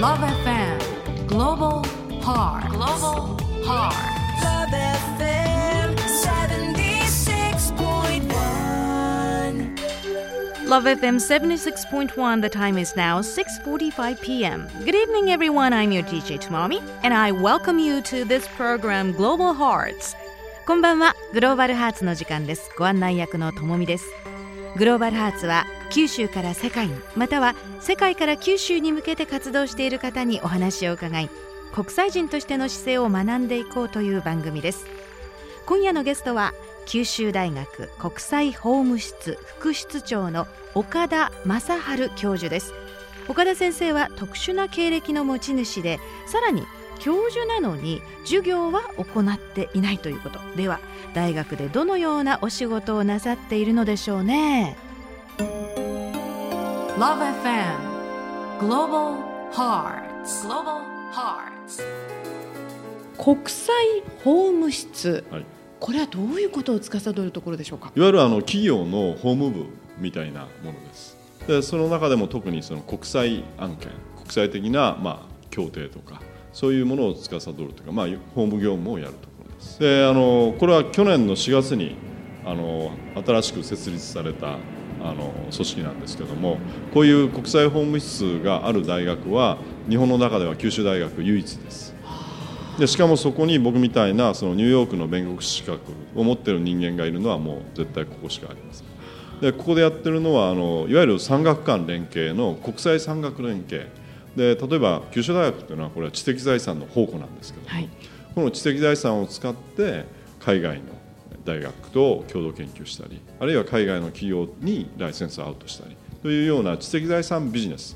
Love FM Global Heart Global Heart Love FM 76.1. Love FM 76.1. The time is now 6:45 p.m. Good evening, everyone. I'm your DJ Tomomi, and I welcome you to this program Global Hearts. こんばんは。グローバルハーツの時間です。ご案内役のともみです。 グローバルハーツは九州から世界に、または世界から九州に向けて活動している方にお話を伺い、国際人としての姿勢を学んでいこうという番組です。今夜のゲストは九州大学国際法務室副室長の岡田正治教授です岡田先生は特殊な経歴の持ち主でさらに教授なのに授業は行っていないということ。では大学でどのようなお仕事をなさっているのでしょうね？Love FM Global Hearts Global Hearts 国際法務室、はい。これはどういうことを司るところでしょうか？いわゆるあの企業の法務部みたいなものです。でその中でも特にその国際案件国際的なまあ協定とかそういうものを司るというか、まあ、法務業務をやるところです。であのこれは去年の4月にあの新しく設立されたあの組織なんですけどもこういう国際法務室がある大学は日本の中では九州大学唯一です。でしかもそこに僕みたいなそのニューヨークの弁護士資格を持ってる人間がいるのはもう絶対ここしかありませんでここでやってるのはあのいわゆる産学間連携の国際産学連携で例えば九州大学というのはこれは知的財産の宝庫なんですけども、はい。この知的財産を使って海外の大学と共同研究したりあるいは海外の企業にライセンスをアウトしたりというような知的財産ビジネス。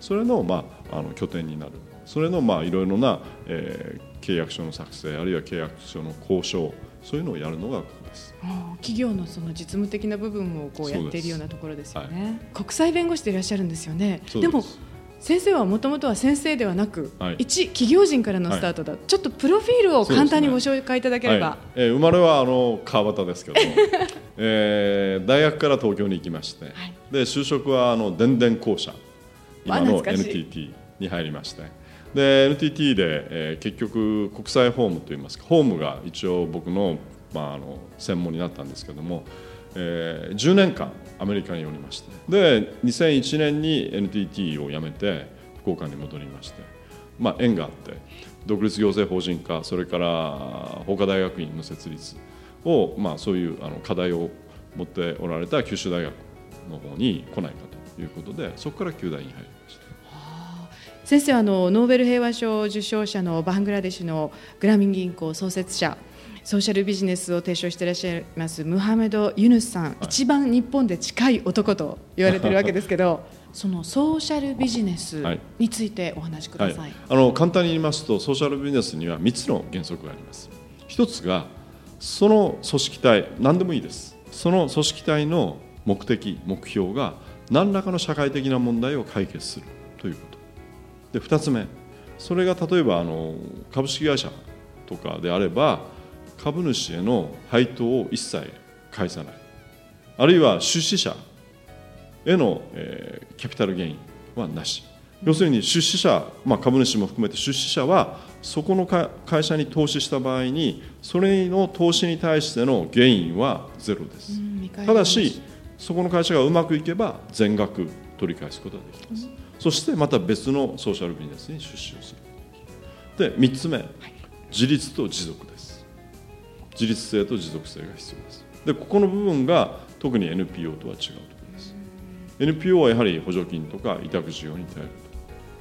それの,、まあ、あの拠点になる。それのまあいろいろな、えー契約書の作成あるいは契約書の交渉そういうのをやるのがここです。企業のその実務的な部分をこうやっているようなところですよね、国際弁護士でいらっしゃるんですよね。でも先生はもともとは先生ではなく、はい。一企業人からのスタートだ、ちょっとプロフィールを簡単にご紹介いただければ、はい。えー生まれはあの川端ですけども、えー大学から東京に行きまして、で就職はあの電電公社。今わの NTT に入りまして。で NTT で、えー結局国際法務といいますか法務が一応僕の,、まあ、あの専門になったんですけども、えー10年間アメリカにおりまして。で2001年に NTT を辞めて福岡に戻りまして、まあ、縁があって独立行政法人化それから法科大学院の設立を、まあ、そういうあの課題を持っておられた九州大学の方に来ないかということでそこから九大に入りました。先生あのノーベル平和賞受賞者のバングラデシュのグラミン銀行創設者ソーシャルビジネスを提唱していらっしゃいますムハメド・ユヌスさん、一番日本で近い男と言われてるわけですけど そのソーシャルビジネスについてお話しください、あの簡単に言いますとソーシャルビジネスには3つの原則があります。一つがその組織体何でもいいです。その組織体の目的目標が何らかの社会的な問題を解決するということ。で2つ目それが例えばあの株式会社とかであれば株主への配当を一切返さない。あるいは出資者への、えーキャピタルゲインはなし。要するに出資者、まあ、株主も含めて出資者はそこのか会社に投資した場合にそれの投資に対してのゲインはゼロです、ただしそこの会社がうまくいけば全額取り返すことができます、そしてまた別のソーシャルビジネスに出資をする。で3つ目、自立と持続です自立性と持続性が必要です。でここの部分が特に NPO とは違うところです。NPO はやはり補助金とか委託需要に頼る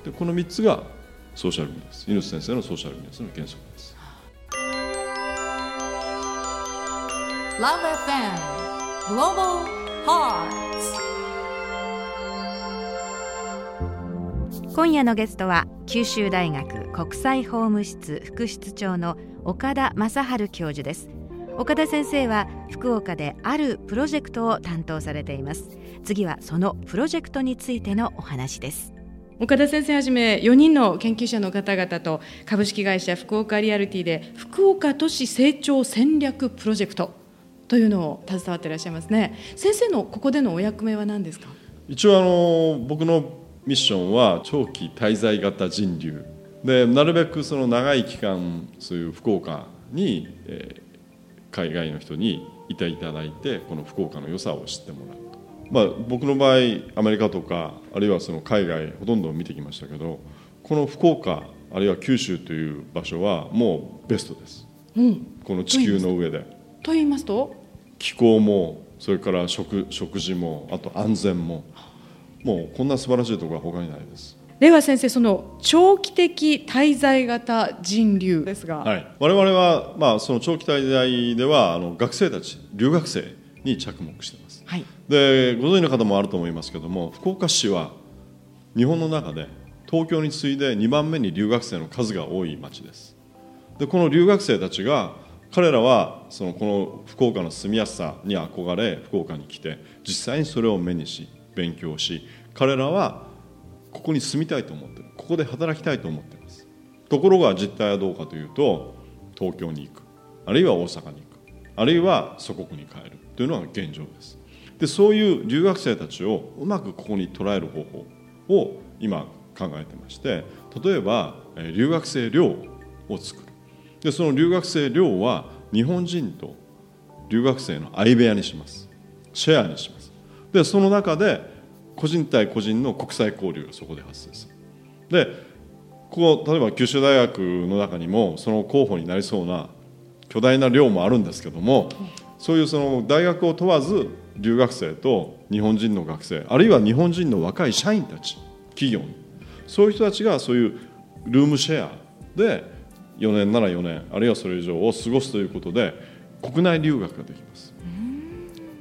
と。でこの3つがソーシャルビジネス猪瀬先生のソーシャルビジネスの原則です。Love FM Global Hearts. 今夜のゲストは九州大学国際法務室副室長の岡田正治教授です。岡田先生は福岡であるプロジェクトを担当されています。次はそのプロジェクトについてのお話です。岡田先生はじめ4人の研究者の方々と株式会社福岡リアリティで福岡都市成長戦略プロジェクトというのを携わっていらっしゃいますね。先生のここでのお役目は何ですか？一応あの僕のミッションは長期滞在型人流。でなるべくその長い期間そういう福岡に、えー海外の人にいていただいてこの福岡の良さを知ってもらう。と、まあ、僕の場合アメリカとかあるいはその海外ほとんど見てきましたけどこの福岡あるいは九州という場所はもうベストです。うん、この地球の上で。と言いますと？気候もそれから食食事もあと安全ももうこんな素晴らしいところは他にないです。では先生その長期的滞在型人流ですが、はい、我々は、まあ、その長期滞在ではあの学生たち留学生に着目しています。はい。でご存知の方もあると思いますけども福岡市は日本の中で東京に次いで2番目に留学生の数が多い町です。でこの留学生たちが彼らはそのこの福岡の住みやすさに憧れ福岡に来て実際にそれを目にし勉強し彼らはここに住みたいと思ってる。ここで働きたいと思ってます。ところが実態はどうかというと東京に行く。あるいは大阪に行く。あるいは祖国に帰る。というのが現状です。でそういう留学生たちをうまくここに捉える方法を今考えてまして例えば留学生寮を作る。でその留学生寮は日本人と留学生の相部屋にします。シェアにします。でその中で個人対個人の国際交流がそこで発生する。でここ例えば九州大学の中にもその候補になりそうな巨大な寮もあるんですけどもそういうその大学を問わず留学生と日本人の学生あるいは日本人の若い社員たち企業にそういう人たちがそういうルームシェアで4年なら4年あるいはそれ以上を過ごすということで国内留学ができます。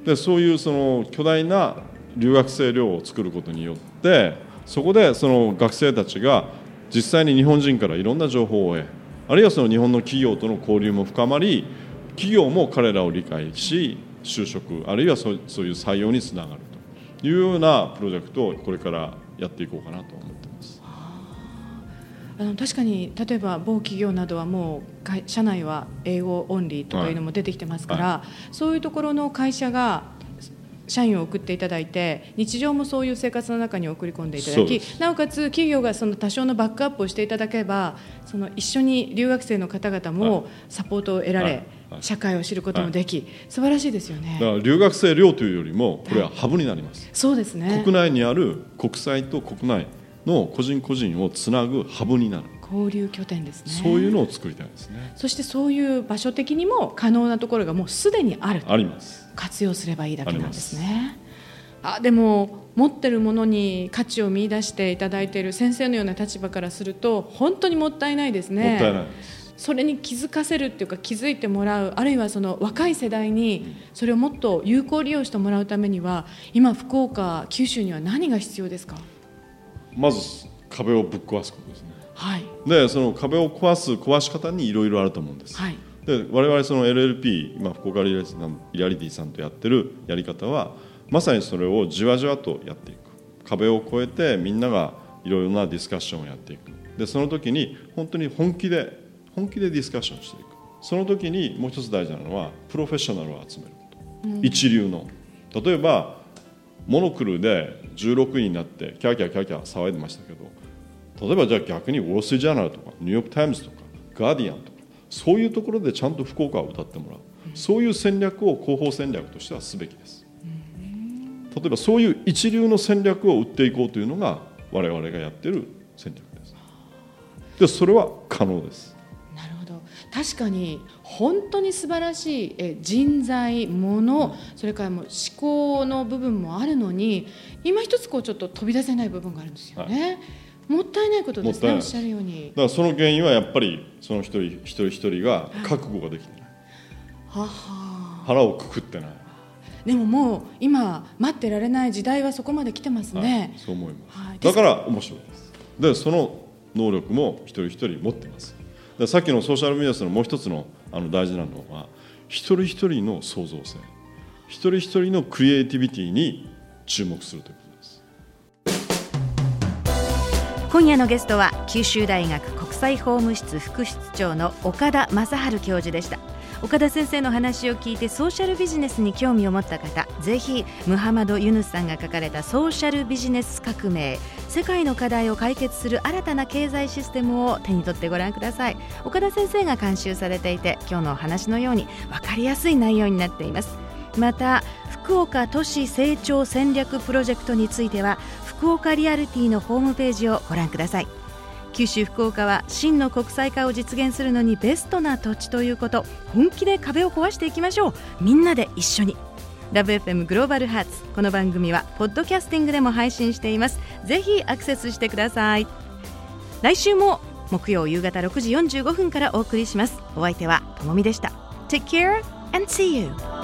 でそういうその巨大な留学生寮を作ることによってそこでその学生たちが実際に日本人からいろんな情報を得あるいはその日本の企業との交流も深まり企業も彼らを理解し就職あるいはそうそういう採用につながるというようなプロジェクトをこれからやっていこうかなと思っています。あの確かに例えば某企業などはもう会社内は英語オンリーとかいうのも出てきてますから、そういうところの会社が社員を送っていただいて日常もそういう生活の中に送り込んでいただきなおかつ企業がその多少のバックアップをしていただければその一緒に留学生の方々はい。もサポートを得られ、はい。はい。社会を知ることもでき、素晴らしいですよね。だから留学生寮というよりもこれはハブになります。そうですね。国内にある国際と国内の個人個人をつなぐハブになる、交流拠点ですね。そういうのを作りたいですね。そしてそういう場所的にも可能なところがもうすでにある。あります。活用すればいいだけなんですね。あでも持ってるものに価値を見出していただいている先生のような立場からすると本当にもったいないですね。もったいないです。それに気づかせるっていうか気づいてもらうあるいはその若い世代にそれをもっと有効利用してもらうためには今福岡九州には何が必要ですか？まず壁をぶっ壊すことですね。はい。でその壁を壊す壊し方にいろいろあると思うんです。はい。で我々その LLP 今福岡リアリティさんとやってるやり方はまさにそれをじわじわとやっていく。壁を越えてみんながいろいろなディスカッションをやっていく。でその時に本当に本気で本気でディスカッションしていく。その時にもう一つ大事なのはプロフェッショナルを集めること、一流の。例えばモノクルで16位になってキャーキャーキャーキャー騒いでましたけど例えばじゃあ逆にウォール・ストリー・ジャーナルとかニューヨーク・タイムズとかガーディアンとかそういうところでちゃんと福岡を歌ってもらう。そういう戦略を広報戦略としてはすべきです。例えばそういう一流の戦略を打っていこうというのが我々がやってる戦略です。でそれは可能です。確かに本当に素晴らしいえ人材物それからもう思考の部分もあるのに今一つこうちょっと飛び出せない部分があるんですよね、もったいないことですねおっしゃるように。だからその原因はやっぱりその一人一人一人が覚悟ができてない。はは。腹をくくってない、でももう今待ってられない時代はそこまで来てますはい。ね、そう思います、はい。だから面白いです。でその能力も一人一人持ってますさっきのソーシャルメディアスのもう一つのあの大事なのは一人一人の創造性。一人一人のクリエイティビティに注目するということです。今夜のゲストは九州大学国際法務室副室長の岡田正治教授でした。岡田先生の話を聞いてソーシャルビジネスに興味を持った方ぜひムハマド・ユヌスさんが書かれた「ソーシャルビジネス革命世界の課題を解決する新たな経済システム」を手に取ってご覧ください。岡田先生が監修されていて今日のお話のように分かりやすい内容になっています。また福岡都市成長戦略プロジェクトについては福岡リアリティのホームページをご覧ください。九州福岡は真の国際化を実現するのにベストな土地ということ本気で壁を壊していきましょう。みんなで一緒に。ラブ f m グローバルハーツ。この番組はポッドキャスティングでも配信しています。ぜひアクセスしてください。来週も木曜夕方6時45分からお送りします。お相手はともみでした。Take care and see you.